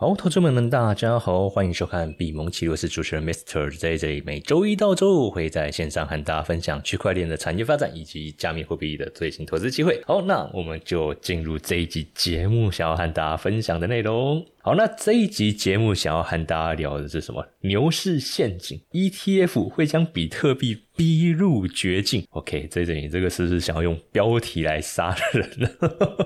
好，投资们，大家好，欢迎收看比蒙奇，我是主持人 Mister，在这里每周一到周五会在线上和大家分享区块链的产业发展以及加密货币的最新投资机会。好，那我们就进入这一集节目想要和大家分享的内容。好，那这一集节目想要和大家聊的是什么？牛市陷阱，ETF 会将比特币逼入绝境。OK，这里你这个是不是想要用标题来杀人呢？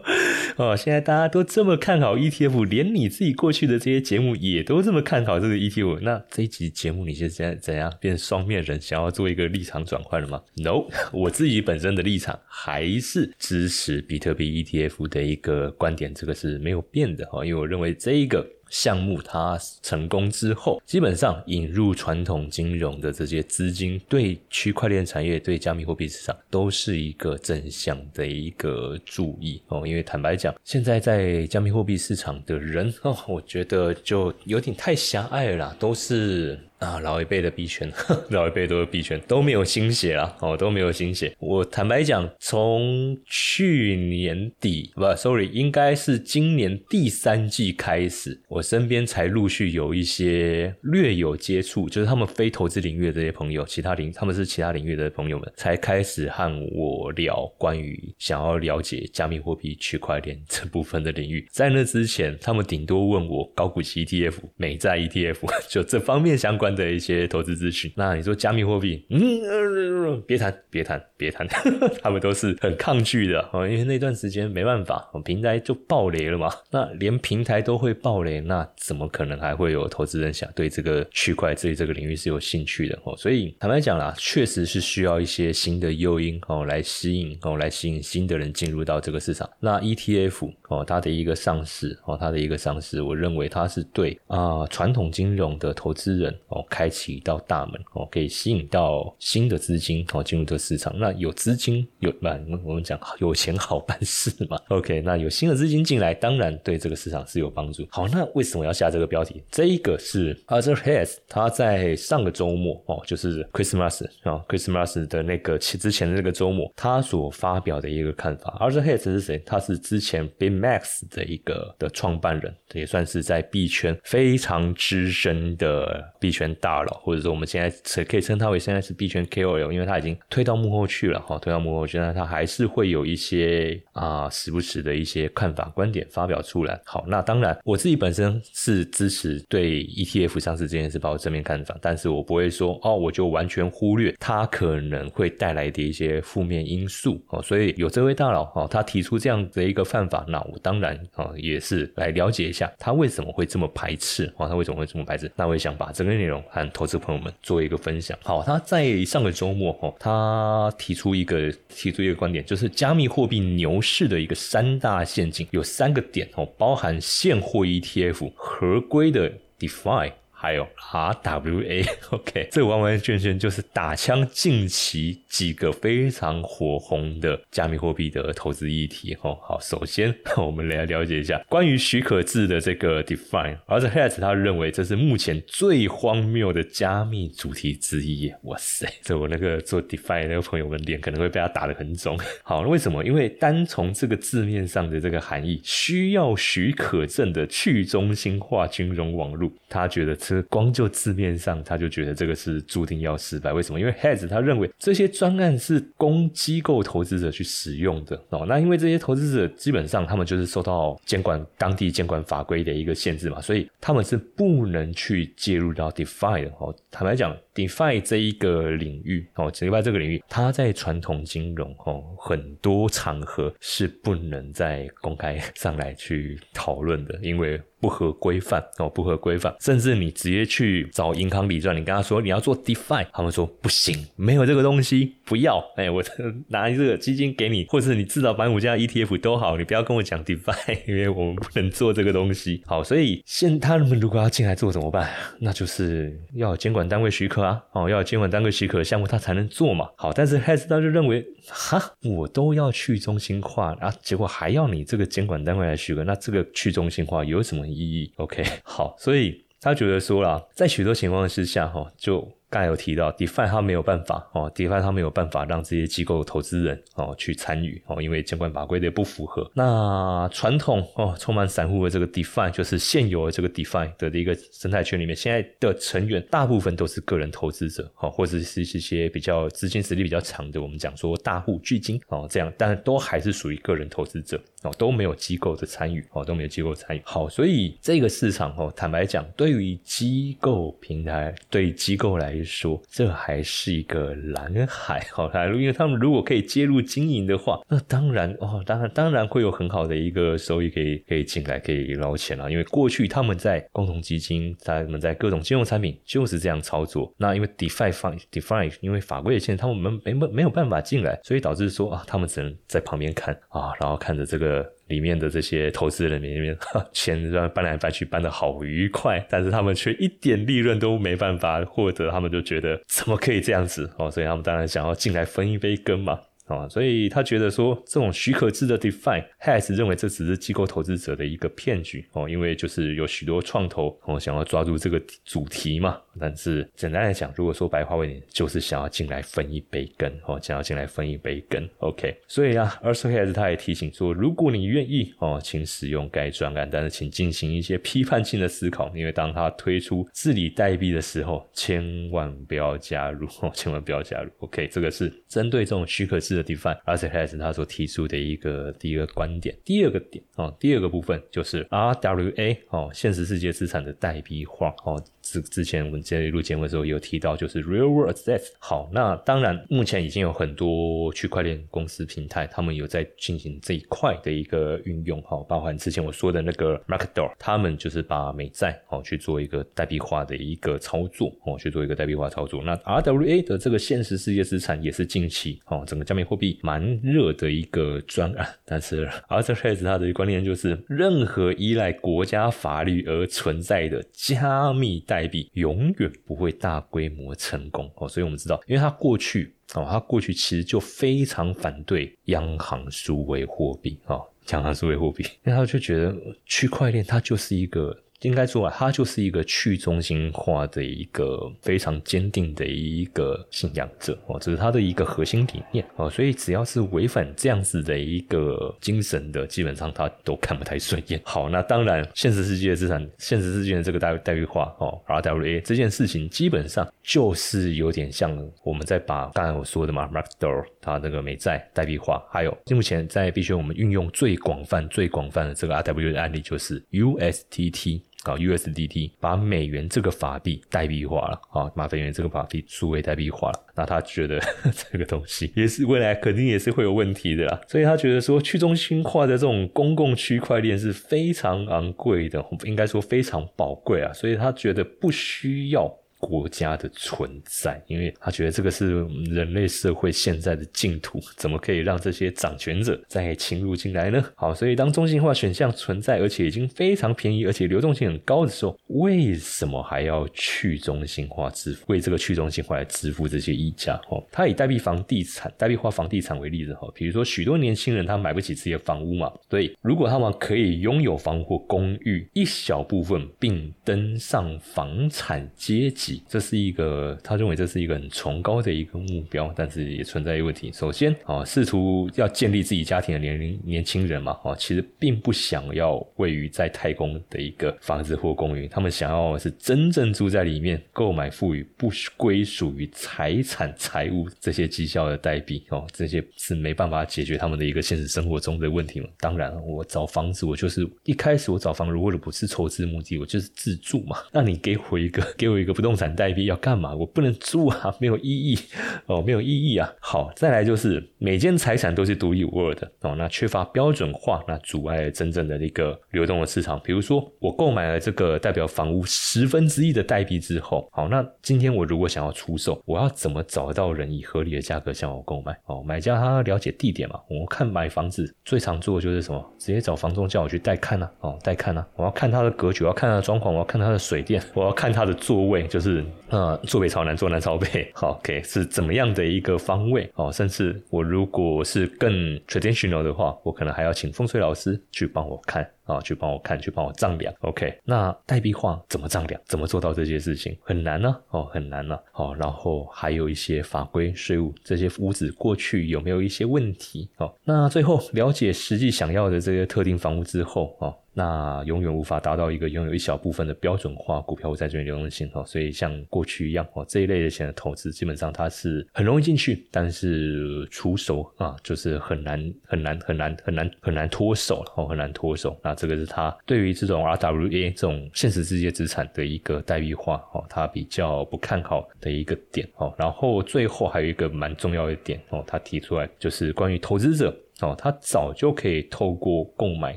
哦，现在大家都这么看好 ETF，连你自己过去的这些节目也都这么看好这个 ETF，那这一集节目你是现在怎样变双面人，想要做一个立场转换了吗？No，我自己本身的立场还是支持比特币 ETF 的一个观点，这个是没有变的哈，因为我认为这一个。项目它成功之后，基本上引入传统金融的这些资金，对区块链产业、对加密货币市场都是一个正向的一个注意哦。因为坦白讲，现在在加密货币市场的人哦，我觉得就有点太狭隘了，都是。啊，老一辈的币圈，老一辈都是币圈，都没有新血了哦，都没有新血。我坦白讲，从去年底不，sorry，应该是今年第三季开始，我身边才陆续有一些略有接触，就是他们非投资领域的这些朋友，其他领他们是其他领域的朋友们，才开始和我聊关于想要了解加密货币、区块链这部分的领域。在那之前，他们顶多问我高股息 ETF、美债 ETF，就这方面相关。的一些投资资讯，那你说加密货币，嗯，别谈，别谈，别谈，他们都是很抗拒的哦，因为那段时间没办法，平台就爆雷了嘛。那连平台都会爆雷，那怎么可能还会有投资人想对这个区块对这个领域是有兴趣的哦？所以坦白讲啦，确实是需要一些新的诱因哦，来吸引哦，来吸引新的人进入到这个市场。那 ETF 哦，它的一个上市哦，它的一个上市，我认为它是对啊传统金融的投资人哦。开启一道大门哦，可以吸引到新的资金哦进入这个市场。那有资金有那我们讲有钱好办事嘛。OK，那有新的资金进来，当然对这个市场是有帮助。好，那为什么要下这个标题？这一个是 Other Heads，他在上个周末哦，就是 Christmas 啊，Christmas 的那个之前的那个周末，他所发表的一个看法。Other Heads 是谁？他是之前 b i m a x 的一个的创办人，也算是在币圈非常资深的币圈。大佬，或者说我们现在可以称他为现在是币圈 KOL，因为他已经推到幕后去了哈，推到幕后去，那他还是会有一些啊时不时的一些看法观点发表出来。好，那当然我自己本身是支持对 ETF 上市这件事抱正面看法，但是我不会说哦，我就完全忽略它可能会带来的一些负面因素哦。所以有这位大佬哦，他提出这样的一个看法，那我当然啊也是来了解一下他为什么会这么排斥啊，他为什么会这么排斥？那我也想把整个内容。和投资朋友们做一个分享。好，他在上个周末哦，他提出一个提出一个观点，就是加密货币牛市的一个三大陷阱，有三个点哦，包含现货 ETF、合规的 DeFi。还有 RWA，OK，这完完全全就是打枪近期几个非常火红的加密货币的投资议题。哦，好，首先 我们来了解一下关于许可制的这个 Define，而且 Heads 他认为这是目前最荒谬的加密主题之一。哇塞，这我那个做 Define 那个朋友们脸可能会被他打得很肿。好，为什么？因为单从这个字面上的这个含义，需要许可证的去中心化金融网络，他觉得。光就字面上，他就觉得这个是注定要失败。为什么？因为 Heads 他认为这些专案是供机构投资者去使用的哦。那因为这些投资者基本上他们就是受到监管当地监管法规的一个限制嘛，所以他们是不能去介入到 DeFi 的哦。坦白讲，DeFi 这一个领域哦，DeFi 这个领域，它在传统金融哦很多场合是不能在公开上来去讨论的，因为。不合规范哦，不合规范，甚至你直接去找银行理赚，你跟他说你要做 DeFi，他们说不行，没有这个东西，不要。哎，我拿这个基金给你，或者你至少买五家 ETF 都好，你不要跟我讲 DeFi，因为我们不能做这个东西。好，所以现他们如果要进来做怎么办？那就是要监管单位许可啊，哦，要监管单位许可的项目他才能做嘛。好，但是 Has 他就认为，哈，我都要去中心化啊，结果还要你这个监管单位来许可，那这个去中心化有什么？意义 OK 好，所以他觉得说啦，在许多情况之下哈，就刚才有提到，DeFi 它没有办法哦，DeFi 它没有办法让这些机构投资人哦去参与哦，因为监管法规的不符合。那传统哦，充满散户的这个 DeFi，就是现有的这个 DeFi 的一个生态圈里面，现在的成员大部分都是个人投资者哦，或者是一些比较资金实力比较强的，我们讲说大户巨金哦这样，但都还是属于个人投资者哦，都没有机构的参与哦，都没有机构参与。好，所以这个市场哦，坦白讲，对于机构平台，对机构来说，这还是一个蓝海。好，来，因为他们如果可以介入经营的话，那当然哦，当然当然会有很好的一个收益可以可以进来，可以捞钱了。因为过去他们在共同基金，他们在各种金融产品就是这样操作。那因为 DeFi 方 DeFi 因为法规的限制，他们没没没有办法进来，所以导致说啊，他们只能在旁边看啊，然后看着这个。里面的这些投资人里面，钱搬来搬去搬的好愉快，但是他们却一点利润都没办法获得，他们就觉得怎么可以这样子哦，所以他们当然想要进来分一杯羹嘛。啊，所以他觉得说这种许可制的 DeFi，Has 认为这只是机构投资者的一个骗局哦，因为就是有许多创投哦想要抓住这个主题嘛。但是简单来讲，如果说白话一点，就是想要进来分一杯羹哦，想要进来分一杯羹。OK，所以啊 a r s h a s 他也提醒说，如果你愿意哦，请使用该专案，但是请进行一些批判性的思考，因为当他推出治理代币的时候，千万不要加入哦，千万不要加入。OK，这个是针对这种许可制。的 DeFi，而且还是他所提出的一个第一个观点。第二个点哦，第二个部分就是 RWA 哦，现实世界资产的代币化哦。之之前我们在录节目的时候有提到，就是 Real World Assets。好，那当然目前已经有很多区块链公司平台，他们有在进行这一块的一个运用哈，包含之前我说的那个 Markdoor，他们就是把美债哦去做一个代币化的一个操作哦，去做一个代币化操作。那 RWA 的这个现实世界资产也是近期哦，整个加密货币蛮热的一个专案，但是 RWA 它的观念就是，任何依赖国家法律而存在的加密代币永远不会大规模成功哦，所以我们知道，因为他过去哦，他过去其实就非常反对央行数位货币哦，央行数位货币，因为他就觉得区块链它就是一个。应该说啊，它就是一个去中心化的一个非常坚定的一个信仰者哦，这是他的一个核心理念哦，所以只要是违反这样子的一个精神的，基本上他都看不太顺眼。好，那当然，现实世界的资产，现实世界的这个代代币化哦，RWA 这件事情，基本上就是有点像我们在把刚才我说的嘛，MarkDor 它那个美债代币化，还有目前在币圈我们运用最广泛、最广泛的这个 RWA 的案例就是 USTT。搞 USDT，把美元这个法币代币化了啊，把美元这个法币数位代币化了。那他觉得 这个东西也是未来肯定也是会有问题的啦，所以他觉得说去中心化的这种公共区块链是非常昂贵的，应该说非常宝贵啊，所以他觉得不需要。国家的存在，因为他觉得这个是人类社会现在的净土，怎么可以让这些掌权者再侵入进来呢？好，所以当中心化选项存在，而且已经非常便宜，而且流动性很高的时候，为什么还要去中心化支付？为这个去中心化来支付这些溢价？哦，他以代币房地产、代币化房地产为例子哈，比如说许多年轻人他买不起自己的房屋嘛，所以如果他们可以拥有房或公寓一小部分，并登上房产阶级。这是一个，他认为这是一个很崇高的一个目标，但是也存在一个问题。首先啊，试图要建立自己家庭的年龄年轻人嘛，啊，其实并不想要位于在太空的一个房子或公寓，他们想要是真正住在里面，购买赋予不归属于财产财物这些绩效的代币哦，这些是没办法解决他们的一个现实生活中的问题嘛。当然，我找房子，我就是一开始我找房，如果不是筹资目的，我就是自住嘛。那你给我一个，给我一个不动产。产代币要干嘛？我不能住啊，没有意义哦，没有意义啊。好，再来就是每件财产都是独一无二的哦，那缺乏标准化，那阻碍了真正的一个流动的市场。比如说，我购买了这个代表房屋十分之一的代币之后，好，那今天我如果想要出售，我要怎么找到人以合理的价格向我购买？哦，买家他了解地点嘛？我们看买房子最常做的就是什么？直接找房东叫我去带看呢？哦，带看呢？我要看他的格局，我要看他的装潢，我要看他的水电，我要看他的座位，就是。是呃坐北朝南，坐南朝北，好，OK 是怎么样的一个方位哦？甚至我如果是更 traditional 的话，我可能还要请风水老师去帮我看。啊，去帮我看，去帮我丈量，OK？那代币化怎么丈量？怎么做到这些事情？很难呢，哦，很难呢，哦，然后还有一些法规、税务这些屋子过去有没有一些问题？哦，那最后了解实际想要的这些特定房屋之后，哦。那永远无法达到一个拥有一小部分的标准化股票或债券流动性哦，所以像过去一样哦，这一类的钱的投资基本上它是很容易进去，但是出手啊就是很难很难很难很难很难脱手哦，很难脱手。那这个是它对于这种 RWA 这种现实世界资产的一个代币化哦，它比较不看好的一个点哦。然后最后还有一个蛮重要的点哦，他提出来就是关于投资者。哦，他早就可以透过购买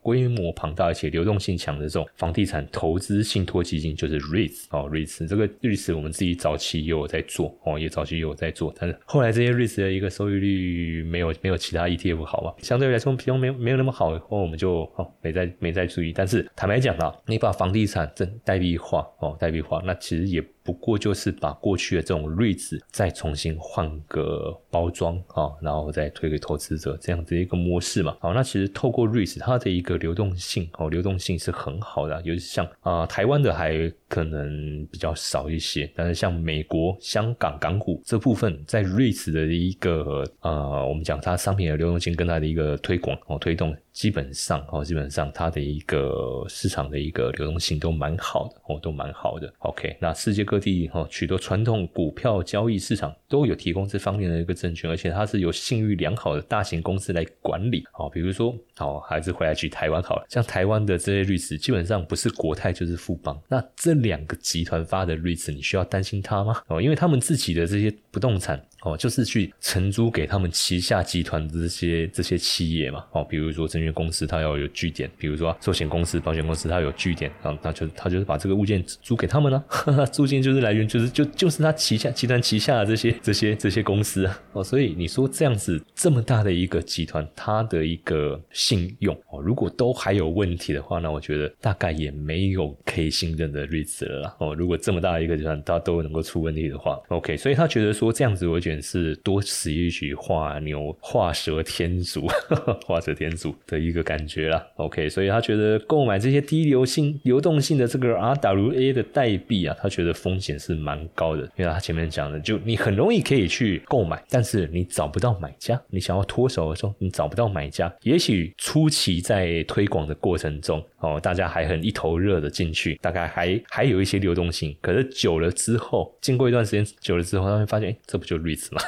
规模庞大而且流动性强的这种房地产投资信托基金，就是 REITs 哦，REITs 这个 REITs 我们自己早期也有在做哦，也早期也有在做，但是后来这些 REITs 的一个收益率没有没有其他 ETF 好嘛，相对来说比较没有没有那么好，后我们就哦没再没再注意。但是坦白讲啊，你把房地产真代币化哦，代币化，那其实也。不过就是把过去的这种瑞子再重新换个包装啊，然后再推给投资者这样子一个模式嘛。好，那其实透过瑞子它的一个流动性哦，流动性是很好的，尤其像啊台湾的还可能比较少一些，但是像美国、香港港股这部分，在瑞子的一个呃，我们讲它商品的流动性跟它的一个推广哦推动。基本上哦，基本上它的一个市场的一个流动性都蛮好的哦，都蛮好的。OK，那世界各地哈许多传统股票交易市场都有提供这方面的一个证券，而且它是由信誉良好的大型公司来管理。好，比如说好，还是回来举台湾好了，像台湾的这些律师，基本上不是国泰就是富邦。那这两个集团发的律师，你需要担心它吗？哦，因为他们自己的这些不动产。哦，就是去承租给他们旗下集团的这些这些企业嘛。哦，比如说证券公司，它要有据点；，比如说寿险公司、保险公司，它有据点，然后他就他就是把这个物件租给他们了。租金就是来源，就是就就是他旗下集团旗下的这些这些这些公司啊。哦，所以你说这样子这么大的一个集团，它的一个信用哦，如果都还有问题的话，那我觉得大概也没有可以信任的日子了啦。哦，如果这么大的一个集团，它都能够出问题的话，OK，所以他觉得说这样子，我觉得。是多此一举，画牛画蛇添足，画蛇添足的一个感觉啦。OK，所以他觉得购买这些低流性、流动性的这个 RWA 的代币啊，他觉得风险是蛮高的。因为他前面讲的，就你很容易可以去购买，但是你找不到买家。你想要脱手的时候，你找不到买家。也许初期在推广的过程中，哦，大家还很一头热的进去，大概还还有一些流动性。可是久了之后，经过一段时间久了之后，他会发现，哎，这不就 REITs 吗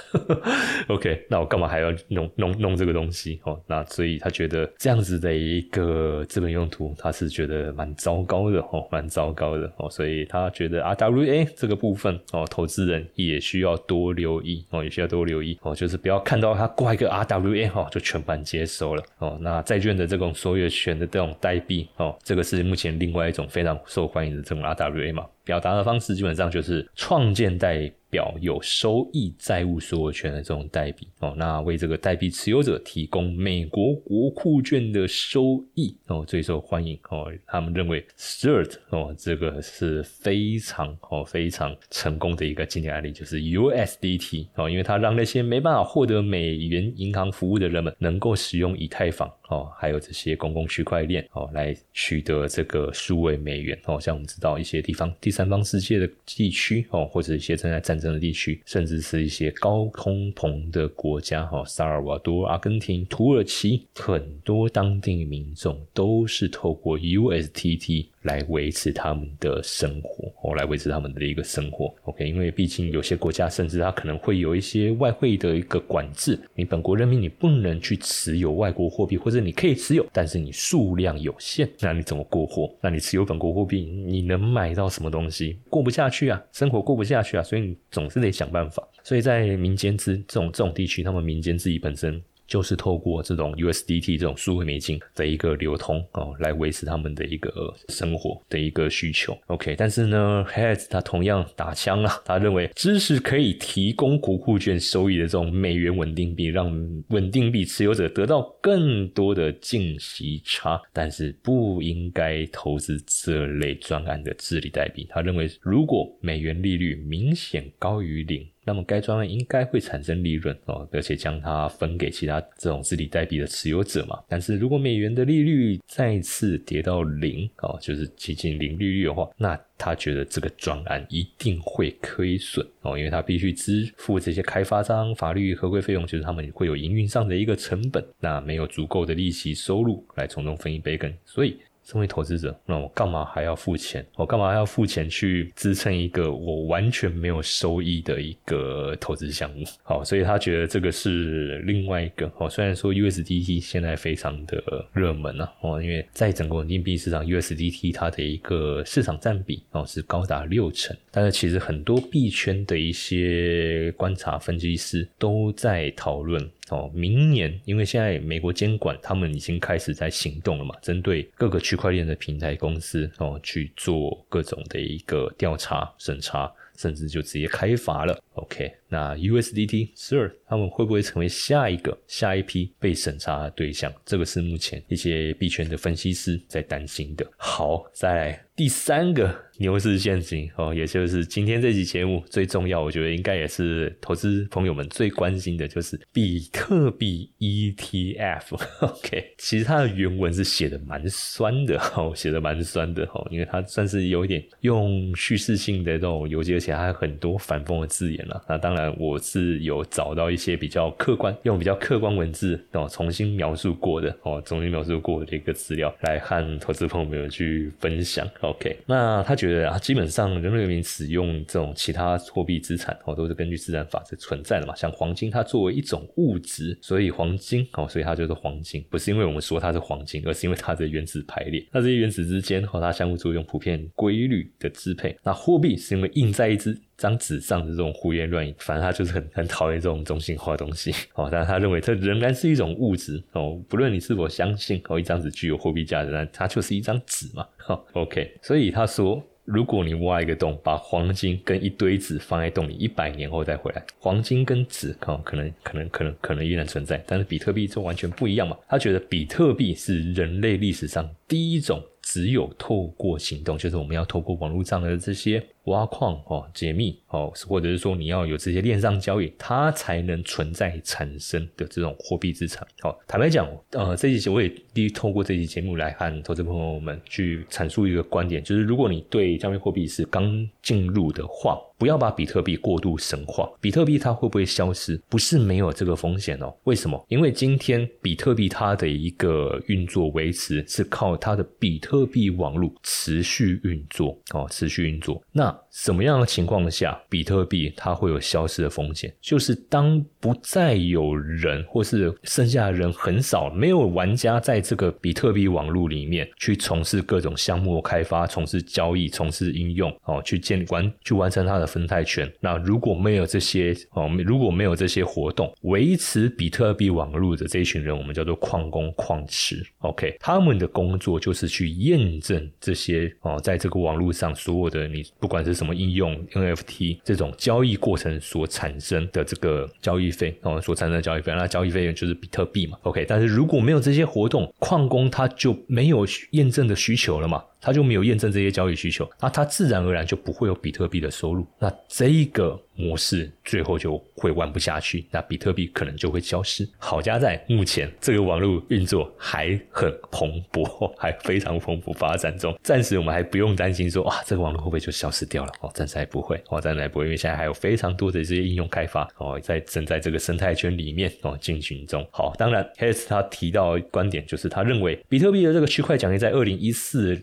？OK，那我干嘛还要弄弄弄这个东西？哦，那所以他觉得这样子的一个资本用途，他是觉得蛮糟糕的哦，蛮糟糕的哦。所以他觉得 RWA 这个部分哦，投资人也需要多留意哦，也需要多留意哦，就是不要看到他挂一个 RWA 哦，就全盘接收了哦。那债券的这种所有权的这种代币哦，这个是目前另外一种非常受欢迎的这种 RWA 嘛。表达的方式基本上就是创建代表有收益债务所有权的这种代币哦，那为这个代币持有者提供美国国库券的收益哦，最受欢迎哦。他们认为 Sturt 哦，这个是非常哦非常成功的一个经典案例，就是 USDT 哦，因为它让那些没办法获得美元银行服务的人们能够使用以太坊。哦，还有这些公共区块链哦，来取得这个数位美元哦。像我们知道一些地方第三方世界的地区哦，或者一些正在战争的地区，甚至是一些高通膨的国家哈，萨尔瓦多、阿根廷、土耳其，很多当地民众都是透过 USTT。来维持他们的生活，哦，来维持他们的一个生活。OK，因为毕竟有些国家甚至它可能会有一些外汇的一个管制，你本国人民你不能去持有外国货币，或者你可以持有，但是你数量有限，那你怎么过活？那你持有本国货币，你能买到什么东西？过不下去啊，生活过不下去啊，所以你总是得想办法。所以在民间之这种这种地区，他们民间自己本身。就是透过这种 USDT 这种数位美金的一个流通哦，来维持他们的一个生活的一个需求。OK，但是呢，Heads 他同样打枪啊，他认为支持可以提供国库券收益的这种美元稳定币，让稳定币持有者得到更多的净息差，但是不应该投资这类专案的治理代币。他认为，如果美元利率明显高于零。那么该专案应该会产生利润哦，而且将它分给其他这种治理代币的持有者嘛。但是如果美元的利率再次跌到零哦，就是接近零利率的话，那他觉得这个专案一定会亏损哦，因为他必须支付这些开发商法律合规费用，就是他们会有营运上的一个成本，那没有足够的利息收入来从中分一杯羹，所以。身为投资者，那我干嘛还要付钱？我干嘛还要付钱去支撑一个我完全没有收益的一个投资项目？好，所以他觉得这个是另外一个哦。虽然说 USDT 现在非常的热门啊，哦，因为在整个稳定币市场，USDT 它的一个市场占比哦是高达六成，但是其实很多币圈的一些观察分析师都在讨论。哦，明年因为现在美国监管他们已经开始在行动了嘛，针对各个区块链的平台公司哦去做各种的一个调查审查，甚至就直接开罚了。OK，那 USDT Sir 他们会不会成为下一个下一批被审查的对象？这个是目前一些币圈的分析师在担心的。好，再来第三个。牛市陷阱哦，也就是今天这期节目最重要，我觉得应该也是投资朋友们最关心的，就是比特币 ETF。OK，其实它的原文是写的蛮酸的哦，写的蛮酸的哦，因为它算是有一点用叙事性的这种游记，而且还有很多反讽的字眼了。那当然，我是有找到一些比较客观，用比较客观文字哦重新描述过的哦，重新描述过的一个资料来和投资朋友们去分享。OK，那他觉得。对啊，基本上人类民使用这种其他货币资产哦，都是根据自然法则存在的嘛。像黄金，它作为一种物质，所以黄金哦，所以它就是黄金，不是因为我们说它是黄金，而是因为它的原子排列。那这些原子之间和它相互作用、普遍规律的支配。那货币是因为印在一支张纸上的这种胡言乱语，反正他就是很很讨厌这种中心化的东西哦。但是他认为它仍然是一种物质哦，不论你是否相信哦，一张纸具有货币价值，那它就是一张纸嘛。哈，OK，所以他说。如果你挖一个洞，把黄金跟一堆纸放在洞里，一百年后再回来，黄金跟纸哦，可能可能可能可能依然存在，但是比特币就完全不一样嘛。他觉得比特币是人类历史上第一种。只有透过行动，就是我们要透过网络上的这些挖矿哦、解密哦，或者是说你要有这些链上交易，它才能存在产生的这种货币资产。好，坦白讲，呃，这期我也第一透过这期节目来和投资朋友们去阐述一个观点，就是如果你对加密货币是刚进入的话。不要把比特币过度神化，比特币它会不会消失？不是没有这个风险哦。为什么？因为今天比特币它的一个运作维持是靠它的比特币网络持续运作哦，持续运作。那 하나 什么样的情况下比特币它会有消失的风险？就是当不再有人，或是剩下的人很少，没有玩家在这个比特币网络里面去从事各种项目开发、从事交易、从事应用哦，去建完去完成它的。分泰权，那如果没有这些哦，如果没有这些活动，维持比特币网络的这一群人，我们叫做矿工、矿池。OK，他们的工作就是去验证这些哦，在这个网络上所有的你不管是什么应用 NFT 这种交易过程所产生的这个交易费哦，所产生的交易费，那交易费用就是比特币嘛。OK，但是如果没有这些活动，矿工他就没有验证的需求了嘛。他就没有验证这些交易需求，那他自然而然就不会有比特币的收入。那这一个。模式最后就会玩不下去，那比特币可能就会消失。好家在目前这个网络运作还很蓬勃，还非常蓬勃发展中。暂时我们还不用担心说哇，这个网络会不会就消失掉了？哦，暂时还不会，哦，暂时还不会，因为现在还有非常多的这些应用开发哦，在正在这个生态圈里面哦进行中。好，当然 h a s 他提到观点就是他认为比特币的这个区块奖励在二零一四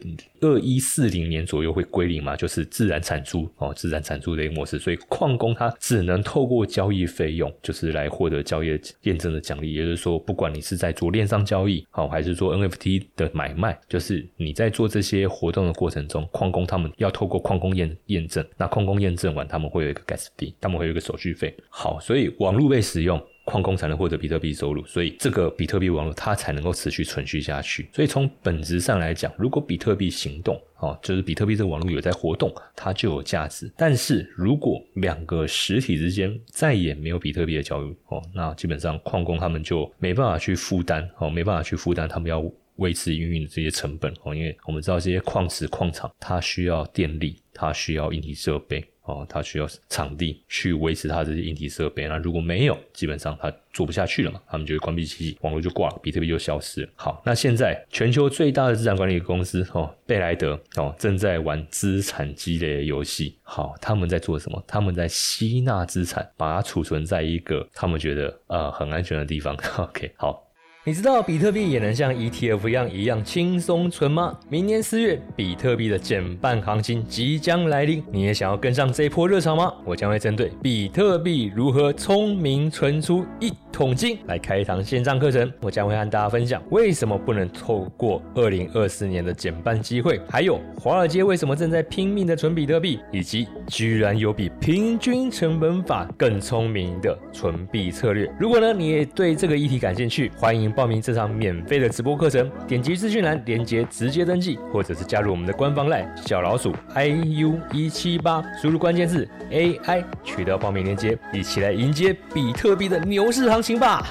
二一四零年左右会归零嘛，就是自然产出哦，自然产出的一个模式，所以矿工。他只能透过交易费用，就是来获得交易验证的奖励。也就是说，不管你是在做链上交易，好，还是做 NFT 的买卖，就是你在做这些活动的过程中，矿工他们要透过矿工验验证。那矿工验证完，他们会有一个 gas fee，他们会有一个手续费。好，所以网络被使用。矿工才能获得比特币收入，所以这个比特币网络它才能够持续存续下去。所以从本质上来讲，如果比特币行动，哦，就是比特币这个网络有在活动，它就有价值。但是如果两个实体之间再也没有比特币的交易，哦，那基本上矿工他们就没办法去负担，哦，没办法去负担他们要维持运营的这些成本，哦，因为我们知道这些矿石矿场它需要电力，它需要硬体设备。哦，它需要场地去维持它这些硬体设备，那如果没有，基本上它做不下去了嘛，他们就会关闭机器，网络就挂了，比特币就消失了。好，那现在全球最大的资产管理公司哦，贝莱德哦，正在玩资产积累游戏。好，他们在做什么？他们在吸纳资产，把它储存在一个他们觉得呃很安全的地方。OK，好。你知道比特币也能像 ETF 一样一样轻松存吗？明年四月，比特币的减半行情即将来临，你也想要跟上这一波热潮吗？我将会针对比特币如何聪明存出一桶金来开一堂线上课程。我将会和大家分享为什么不能透过二零二四年的减半机会，还有华尔街为什么正在拼命的存比特币，以及居然有比平均成本法更聪明的存币策略。如果呢你也对这个议题感兴趣，欢迎。报名这场免费的直播课程，点击资讯栏连接直接登记，或者是加入我们的官方 LINE 小老鼠 iu 一七八，输入关键字 AI 取得报名链接，一起来迎接比特币的牛市行情吧！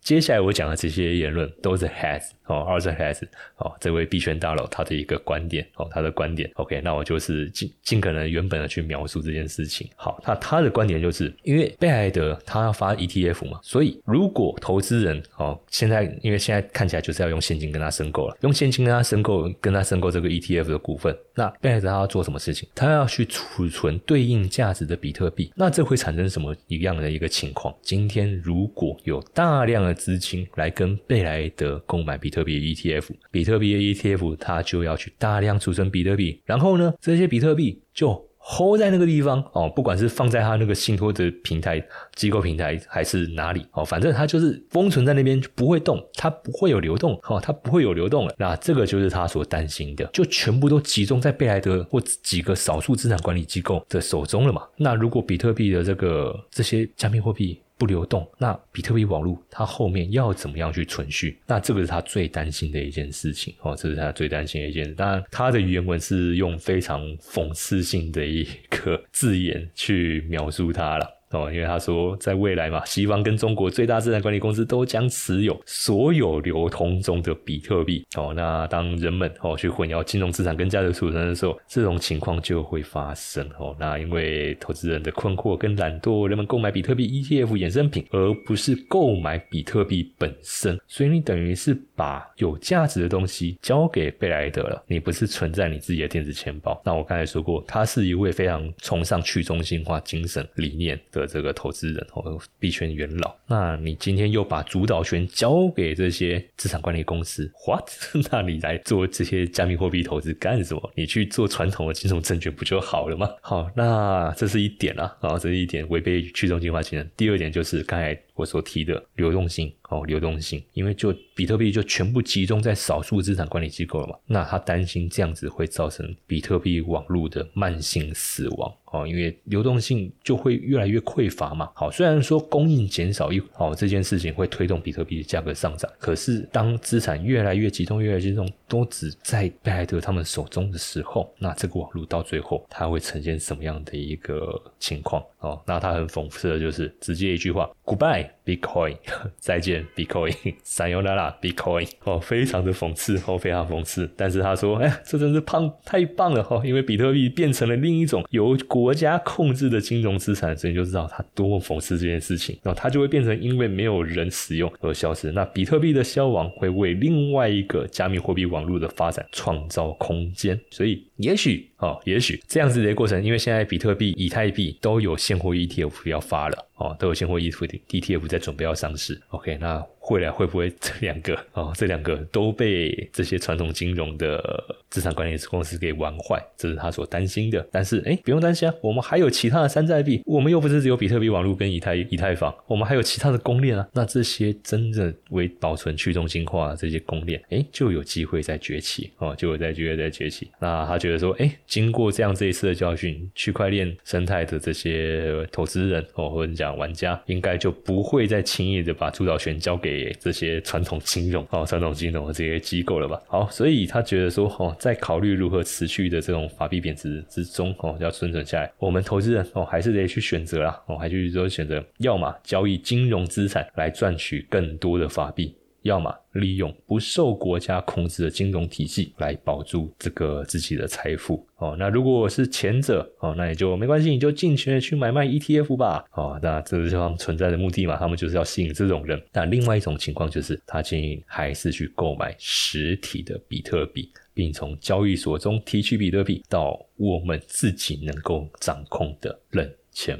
接下来我讲的这些言论都是 has 哦，二是 has 哦，这位币圈大佬他的一个观点哦，他的观点 OK，那我就是尽尽可能原本的去描述这件事情。好，那他的观点就是因为贝莱德他要发 ETF 嘛，所以如果投资人哦，现在因为现在看起来就是要用现金跟他申购了，用现金跟他申购，跟他申购这个 ETF 的股份，那贝莱德他要做什么事情？他要去储存对应价值的比特币，那这会产生什么一样的一个情况？今天如果有大量的资金来跟贝莱德购买比特特币 ETF，比特币的 ETF 它就要去大量储存比特币，然后呢，这些比特币就 hold 在那个地方哦，不管是放在他那个信托的平台、机构平台还是哪里哦，反正它就是封存在那边不会动，它不会有流动哦，它不会有流动了。那这个就是他所担心的，就全部都集中在贝莱德或几个少数资产管理机构的手中了嘛。那如果比特币的这个这些加密货币，不流动，那比特币网络它后面要怎么样去存续？那这个是他最担心的一件事情哦，这是他最担心的一件。当然，他的原文是用非常讽刺性的一个字眼去描述它了。哦，因为他说，在未来嘛，西方跟中国最大资产管理公司都将持有所有流通中的比特币。哦，那当人们哦去混淆金融资产跟价值储存的时候，这种情况就会发生。哦，那因为投资人的困惑跟懒惰，人们购买比特币 ETF 衍生品，而不是购买比特币本身，所以你等于是把有价值的东西交给贝莱德了，你不是存在你自己的电子钱包。那我刚才说过，他是一位非常崇尚去中心化精神理念。的这个投资人哦，币圈元老，那你今天又把主导权交给这些资产管理公司，what？那你来做这些加密货币投资干什么？你去做传统的金融证券不就好了吗？好，那这是一点啊，啊，这是一点违背去中心化精神。第二点就是刚才我所提的流动性哦，流动性，因为就比特币就全部集中在少数资产管理机构了嘛，那他担心这样子会造成比特币网络的慢性死亡。哦，因为流动性就会越来越匮乏嘛。好，虽然说供应减少一哦这件事情会推动比特币的价格上涨，可是当资产越来越集中、越来越集中，都只在贝莱德他们手中的时候，那这个网络到最后它会呈现什么样的一个情况？哦，那他很讽刺的就是直接一句话：Goodbye Bitcoin，再见 Bitcoin，Sayonara Bitcoin。哦，非常的讽刺，哦，非常讽刺。但是他说：哎，这真是胖太棒了哈，因为比特币变成了另一种由国家控制的金融资产，所以就知道他多么讽刺这件事情。然后它就会变成因为没有人使用而消失。那比特币的消亡会为另外一个加密货币网络的发展创造空间。所以也许哦，也许这样子的一个过程，因为现在比特币、以太币都有现货 ETF 要发了哦，都有现货 ETF ETF 在准备要上市。OK，那。未来会不会这两个哦，这两个都被这些传统金融的资产管理公司给玩坏？这是他所担心的。但是哎，不用担心啊，我们还有其他的山寨币，我们又不是只有比特币网络跟以太以太坊，我们还有其他的公链啊。那这些真正为保存去中心化这些公链，哎，就有机会在崛起哦，就有在机会在崛起。那他觉得说，哎，经过这样这一次的教训，区块链生态的这些投资人哦，或者讲玩家，应该就不会再轻易的把主导权交给这些传统金融哦，传统金融的这些机构了吧？好，所以他觉得说，哦，在考虑如何持续的这种法币贬值之中哦，要生存下来，我们投资人哦，还是得去选择啦，哦，还是说选择，要么交易金融资产来赚取更多的法币。要么利用不受国家控制的金融体系来保住这个自己的财富哦。那如果是前者哦，那也就没关系，你就尽情的去买卖 ETF 吧哦。那这是他们存在的目的嘛？他们就是要吸引这种人。那另外一种情况就是，他建议还是去购买实体的比特币，并从交易所中提取比特币到我们自己能够掌控的冷钱。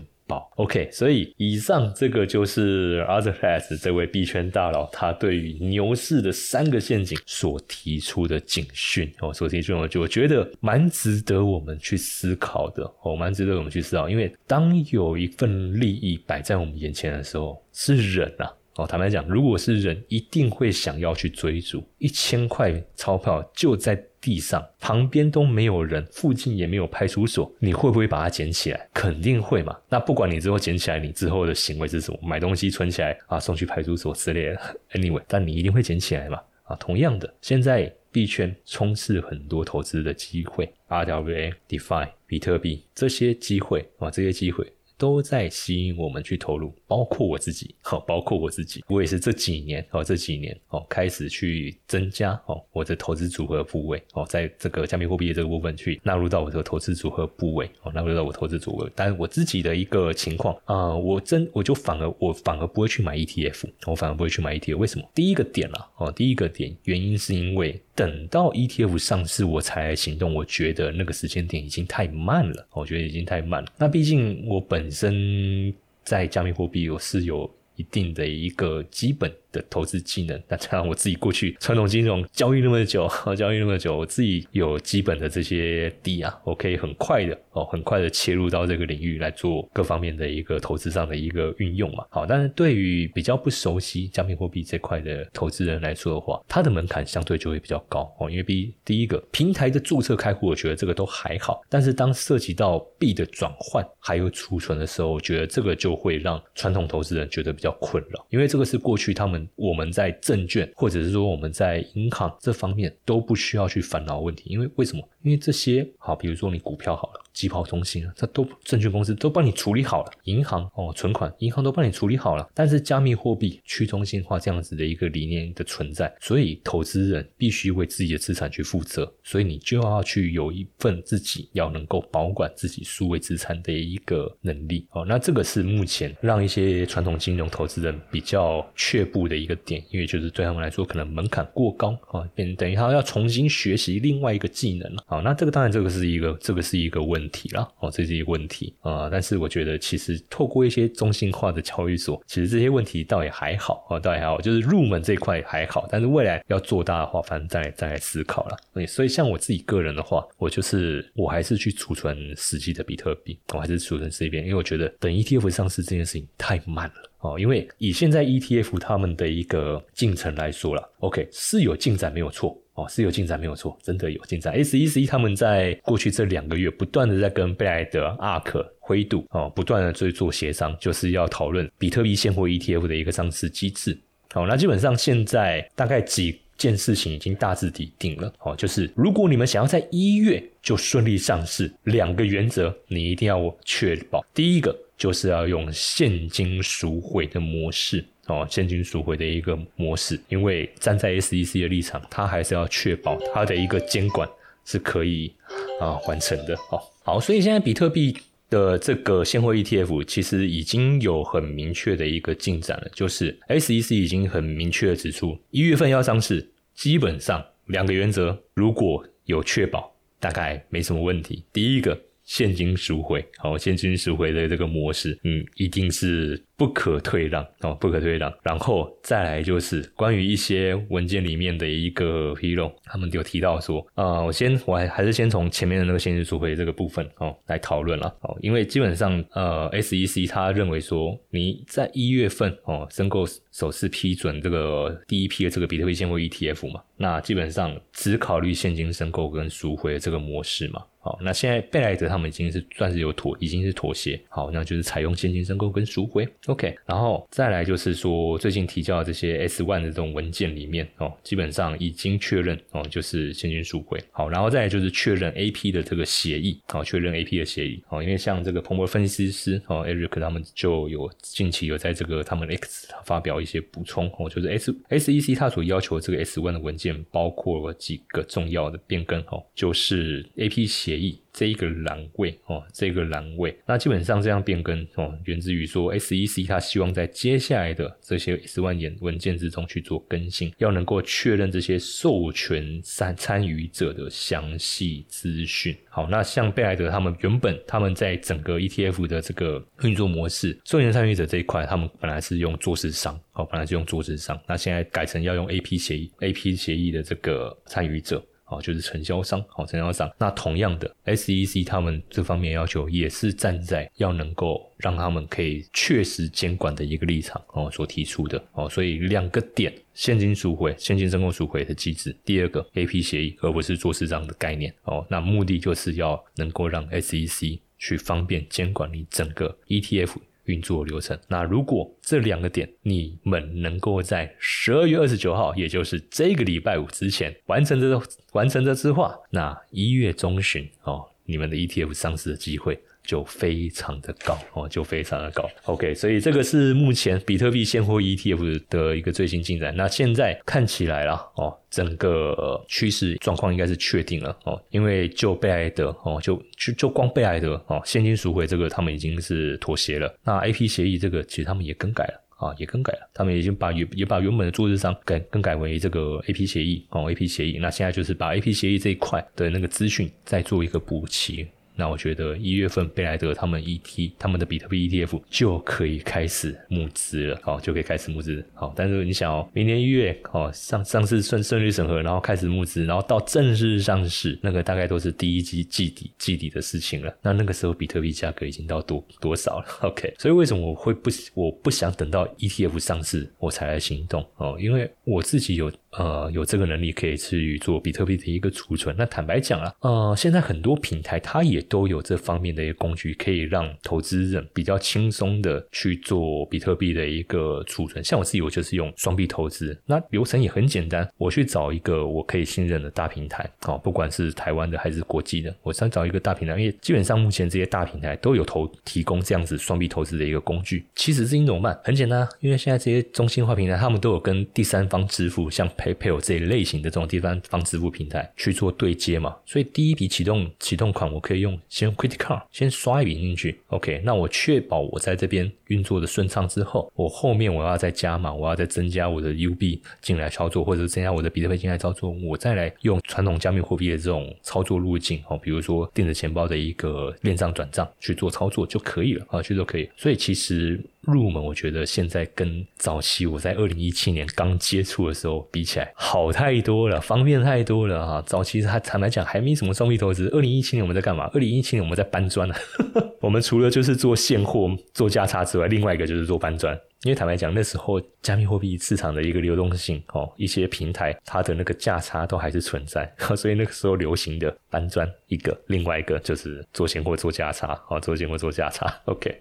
OK，所以以上这个就是 Other Pass 这位币圈大佬他对于牛市的三个陷阱所提出的警讯哦，所提出我就觉得蛮值得我们去思考的哦，蛮值得我们去思考，因为当有一份利益摆在我们眼前的时候，是人啊哦，坦白讲，如果是人，一定会想要去追逐一千块钞票就在。地上旁边都没有人，附近也没有派出所，你会不会把它捡起来？肯定会嘛。那不管你之后捡起来，你之后的行为是什么，买东西存起来啊，送去派出所之类的。Anyway，但你一定会捡起来嘛。啊，同样的，现在币圈充斥很多投资的机会，RWA、DeFi、比特币这些机会啊，这些机会。都在吸引我们去投入，包括我自己，好，包括我自己，我也是这几年，哦，这几年，哦，开始去增加，哦，我的投资组合部位，哦，在这个加密货币的这个部分去纳入到我的投资组合部位，哦，纳入到我投资组合，但是我自己的一个情况啊，我真我就反而我反而不会去买 ETF，我反而不会去买 ETF，为什么？第一个点啊，哦，第一个点原因是因为。等到 ETF 上市我才行动，我觉得那个时间点已经太慢了，我觉得已经太慢了。那毕竟我本本身在加密货币我是有一定的一个基本。的投资技能，那加上我自己过去传统金融交易那么久，交易那么久，我自己有基本的这些底啊，我可以很快的哦，很快的切入到这个领域来做各方面的一个投资上的一个运用嘛。好，但是对于比较不熟悉加密货币这块的投资人来说的话，它的门槛相对就会比较高哦，因为第第一个平台的注册开户，我觉得这个都还好，但是当涉及到币的转换还有储存的时候，我觉得这个就会让传统投资人觉得比较困扰，因为这个是过去他们。我们在证券，或者是说我们在银行这方面都不需要去烦恼问题，因为为什么？因为这些好，比如说你股票好了。机跑中心啊，它都证券公司都帮你处理好了，银行哦存款，银行都帮你处理好了。但是加密货币去中心化这样子的一个理念的存在，所以投资人必须为自己的资产去负责，所以你就要去有一份自己要能够保管自己数位资产的一个能力哦。那这个是目前让一些传统金融投资人比较却步的一个点，因为就是对他们来说可能门槛过高啊，变等于他要重新学习另外一个技能了。好，那这个当然这个是一个这个是一个问。题了哦，这是一个问题啊，但是我觉得其实透过一些中心化的交易所，其实这些问题倒也还好啊，倒也还好，就是入门这块还好，但是未来要做大的话，反正再再来思考了。所以像我自己个人的话，我就是我还是去储存实际的比特币，我还是储存这边，因为我觉得等 ETF 上市这件事情太慢了哦，因为以现在 ETF 他们的一个进程来说了，OK 是有进展没有错。哦，是有进展没有错，真的有进展。SEC 他们在过去这两个月不断的在跟贝莱德、ARK、灰度哦，不断的在做协商，就是要讨论比特币现货 ETF 的一个上市机制。好，那基本上现在大概几件事情已经大致底定了。哦，就是如果你们想要在一月就顺利上市，两个原则你一定要确保。第一个就是要用现金赎回的模式。哦，现金赎回的一个模式，因为站在 SEC 的立场，它还是要确保它的一个监管是可以啊完成的。哦，好，所以现在比特币的这个现货 ETF 其实已经有很明确的一个进展了，就是 SEC 已经很明确的指出，一月份要上市，基本上两个原则如果有确保，大概没什么问题。第一个。现金赎回，好，现金赎回的这个模式，嗯，一定是不可退让哦，不可退让。然后再来就是关于一些文件里面的一个披露，他们有提到说，啊，我先我还还是先从前面的那个现金赎回这个部分哦来讨论了哦，因为基本上呃，SEC 他认为说你在一月份哦申购首次批准这个第一批的这个比特币现货 ETF 嘛，那基本上只考虑现金申购跟赎回的这个模式嘛。好，那现在贝莱德他们已经是算是有妥，已经是妥协。好，那就是采用现金申购跟赎回。OK，然后再来就是说，最近提交的这些 S one 的这种文件里面哦，基本上已经确认哦，就是现金赎回。好，然后再来就是确认 AP 的这个协议。好，确认 AP 的协议。好，因为像这个彭博分析师哦，Eric 他们就有近期有在这个他们 X 发表一些补充哦，就是 S SEC 它所要求这个 S one 的文件包括了几个重要的变更哦，就是 AP 协。这一个栏位哦，这个栏位，那基本上这样变更哦，源自于说 SEC 它希望在接下来的这些十万言文件之中去做更新，要能够确认这些授权参参与者的详细资讯。好，那像贝莱德他们原本他们在整个 ETF 的这个运作模式，授权参与者这一块，他们本来是用做市商，哦，本来是用做市商，那现在改成要用 AP 协议，AP 协议的这个参与者。哦，就是承销商，好，承销商。那同样的，SEC 他们这方面要求也是站在要能够让他们可以确实监管的一个立场哦，所提出的哦。所以两个点：现金赎回、现金真空赎回的机制；第二个，AP 协议，而不是做市场的概念哦。那目的就是要能够让 SEC 去方便监管你整个 ETF。运作流程。那如果这两个点你们能够在十二月二十九号，也就是这个礼拜五之前完成这完成这之话，那一月中旬哦，你们的 ETF 上市的机会。就非常的高哦，就非常的高。OK，所以这个是目前比特币现货 ETF 的一个最新进展。那现在看起来了哦，整个趋势状况应该是确定了哦，因为就贝莱德哦，就就就光贝莱德哦，现金赎回这个他们已经是妥协了。那 AP 协议这个其实他们也更改了啊，也更改了，他们已经把原也把原本的做日商改更改为这个 AP 协议哦，AP 协议。那现在就是把 AP 协议这一块的那个资讯再做一个补齐。那我觉得一月份贝莱德他们 ET 他们的比特币 ETF 就可以开始募资了，好，就可以开始募资。好，但是你想哦，明年一月哦上上市顺顺利审核，然后开始募资，然后到正式上市，那个大概都是第一季季底季底的事情了。那那个时候比特币价格已经到多多少了？OK，所以为什么我会不我不想等到 ETF 上市我才来行动哦？因为我自己有。呃，有这个能力可以去做比特币的一个储存。那坦白讲啊，呃，现在很多平台它也都有这方面的一个工具，可以让投资人比较轻松的去做比特币的一个储存。像我自己，我就是用双币投资，那流程也很简单。我去找一个我可以信任的大平台，哦，不管是台湾的还是国际的，我想找一个大平台，因为基本上目前这些大平台都有投提供这样子双币投资的一个工具。其实是怎么办？很简单，因为现在这些中心化平台，他们都有跟第三方支付，像。PayPal 这一类型的这种地方方支付平台去做对接嘛，所以第一笔启动启动款我可以用先 Credit Card 先刷一笔进去，OK，那我确保我在这边运作的顺畅之后，我后面我要再加码，我要再增加我的 UB 进来操作，或者增加我的比特币进来操作，我再来用传统加密货币的这种操作路径哦，比如说电子钱包的一个链上转账去做操作就可以了啊，去做可以。所以其实入门，我觉得现在跟早期我在二零一七年刚接触的时候比。起来好太多了，方便太多了哈。早期他坦白讲还没什么双币投资。二零一七年我们在干嘛？二零一七年我们在搬砖呢。我们除了就是做现货、做价差之外，另外一个就是做搬砖。因为坦白讲，那时候加密货币市场的一个流动性哦，一些平台它的那个价差都还是存在，所以那个时候流行的搬砖一个，另外一个就是做现货做价差哦，做现货做价差。OK，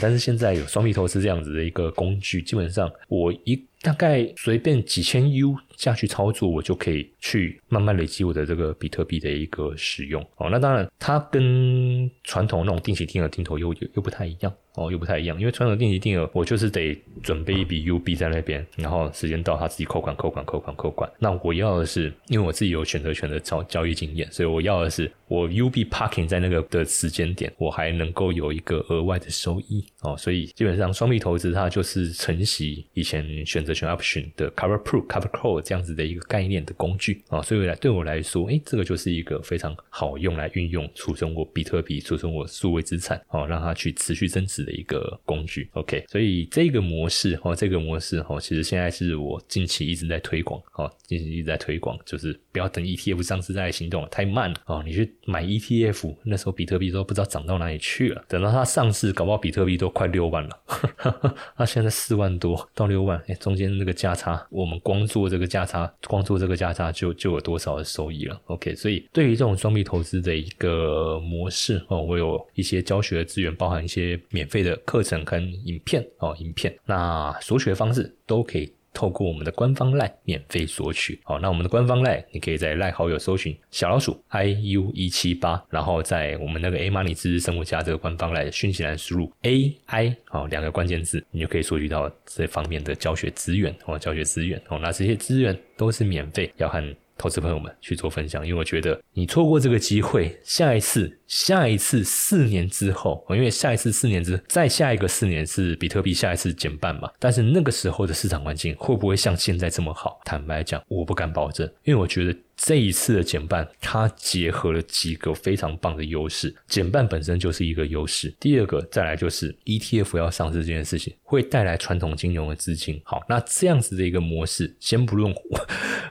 但是现在有双币投资这样子的一个工具，基本上我一大概随便几千 U 下去操作，我就可以去慢慢累积我的这个比特币的一个使用哦。那当然，它跟传统那种定期定额定投又又不太一样。哦，又不太一样。因为传统定期定额，我就是得准备一笔 U 币在那边，然后时间到他自己扣款、扣款、扣款、扣款。那我要的是，因为我自己有选择权的交交易经验，所以我要的是我 U 币 parking 在那个的时间点，我还能够有一个额外的收益哦。所以基本上双币投资它就是承袭以前选择权 option 的 cover proof、cover call 这样子的一个概念的工具啊。所以来对我来说，诶，这个就是一个非常好用来运用储存我比特币、储存我数位资产哦，让它去持续增值的一个工具。OK，所以这个模式哦，这个模式哦，其实现在是我近期一直在推广哦，近期一直在推广，就是不要等 ETF 上市再行动了，太慢了哦。你去买 ETF，那时候比特币都不知道涨到哪里去了，等到它上市，搞不好比特币都快六万了，那现在四万多到六万，哎，中间那个价差，我们光做这个价差，光做这个价差就就有多少的收益了？OK，所以对于这种双币投资的一个模式哦，我有一些教学的资源，包含一些免费的课程跟影片哦，影片。那索取的方式都可以透过我们的官方赖免费索取。好，那我们的官方赖，你可以在赖好友搜寻小老鼠 i u 一七八，然后在我们那个 A Money 知识生活家这个官方赖的讯息栏输入 A I 哦两个关键字，你就可以索取到这方面的教学资源哦，教学资源哦，那这些资源都是免费，要和。投资朋友们去做分享，因为我觉得你错过这个机会，下一次、下一次四年之后，因为下一次四年之再下一个四年是比特币下一次减半嘛，但是那个时候的市场环境会不会像现在这么好？坦白讲，我不敢保证，因为我觉得。这一次的减半，它结合了几个非常棒的优势。减半本身就是一个优势。第二个，再来就是 ETF 要上市这件事情，会带来传统金融的资金。好，那这样子的一个模式，先不论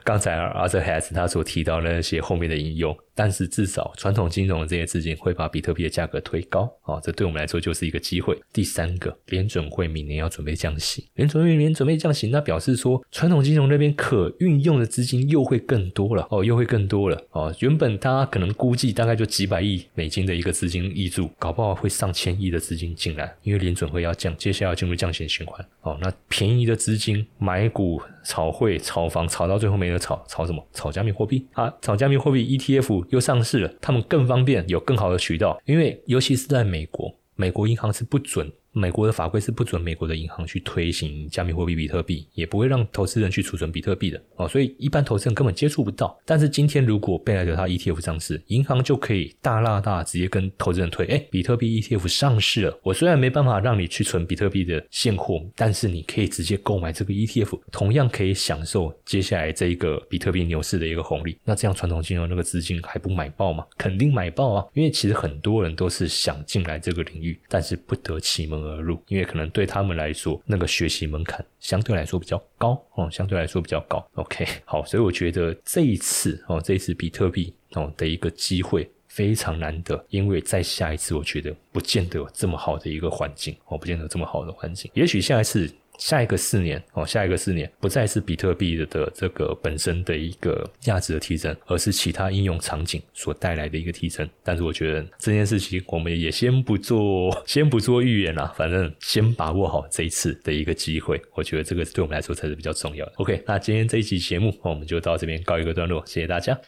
刚才 Arthur Has 他所提到的那些后面的应用。但是至少传统金融的这些资金会把比特币的价格推高啊，这对我们来说就是一个机会。第三个，联准会明年要准备降息，联准会明年准备降息，那表示说传统金融那边可运用的资金又会更多了哦，又会更多了哦。原本大家可能估计大概就几百亿美金的一个资金挹注，搞不好会上千亿的资金进来，因为联准会要降，接下来要进入降息循环哦。那便宜的资金买股、炒汇、炒房，炒到最后没得炒，炒什么？炒加密货币啊，炒加密货币 ETF。又上市了，他们更方便，有更好的渠道，因为尤其是在美国，美国银行是不准。美国的法规是不准美国的银行去推行加密货币比特币，也不会让投资人去储存比特币的哦，所以一般投资人根本接触不到。但是今天如果贝莱德它 ETF 上市，银行就可以大拉大直接跟投资人推，哎，比特币 ETF 上市了，我虽然没办法让你去存比特币的现货，但是你可以直接购买这个 ETF，同样可以享受接下来这一个比特币牛市的一个红利。那这样传统金融那个资金还不买爆吗？肯定买爆啊！因为其实很多人都是想进来这个领域，但是不得其门。而入，因为可能对他们来说，那个学习门槛相对来说比较高哦，相对来说比较高。OK，好，所以我觉得这一次哦，这一次比特币哦的一个机会非常难得，因为在下一次，我觉得不见得有这么好的一个环境哦，不见得有这么好的环境，也许下一次。下一个四年哦，下一个四年不再是比特币的这个本身的一个价值的提升，而是其他应用场景所带来的一个提升。但是我觉得这件事情我们也先不做，先不做预言啦，反正先把握好这一次的一个机会。我觉得这个对我们来说才是比较重要的。OK，那今天这一期节目我们就到这边告一个段落，谢谢大家。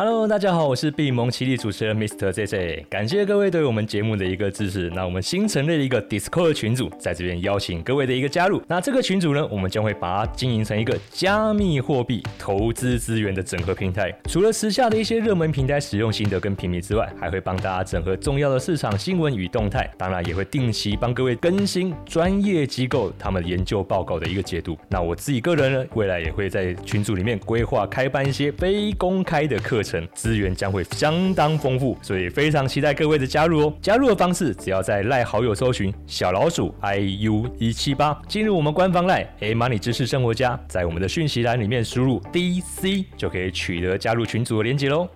Hello，大家好，我是币蒙奇力主持人 Mr. J J，感谢各位对我们节目的一个支持。那我们新成立了一个 Discord 群组，在这边邀请各位的一个加入。那这个群组呢，我们将会把它经营成一个加密货币投资资源的整合平台。除了时下的一些热门平台使用心得跟评比之外，还会帮大家整合重要的市场新闻与动态。当然，也会定期帮各位更新专业机构他们研究报告的一个解读。那我自己个人呢，未来也会在群组里面规划开办一些非公开的课程程。资源将会相当丰富，所以非常期待各位的加入哦！加入的方式只要在赖好友搜寻小老鼠 i u 一七八，进入我们官方赖 A Money 知识生活家，在我们的讯息栏里面输入 D C 就可以取得加入群组的连接喽。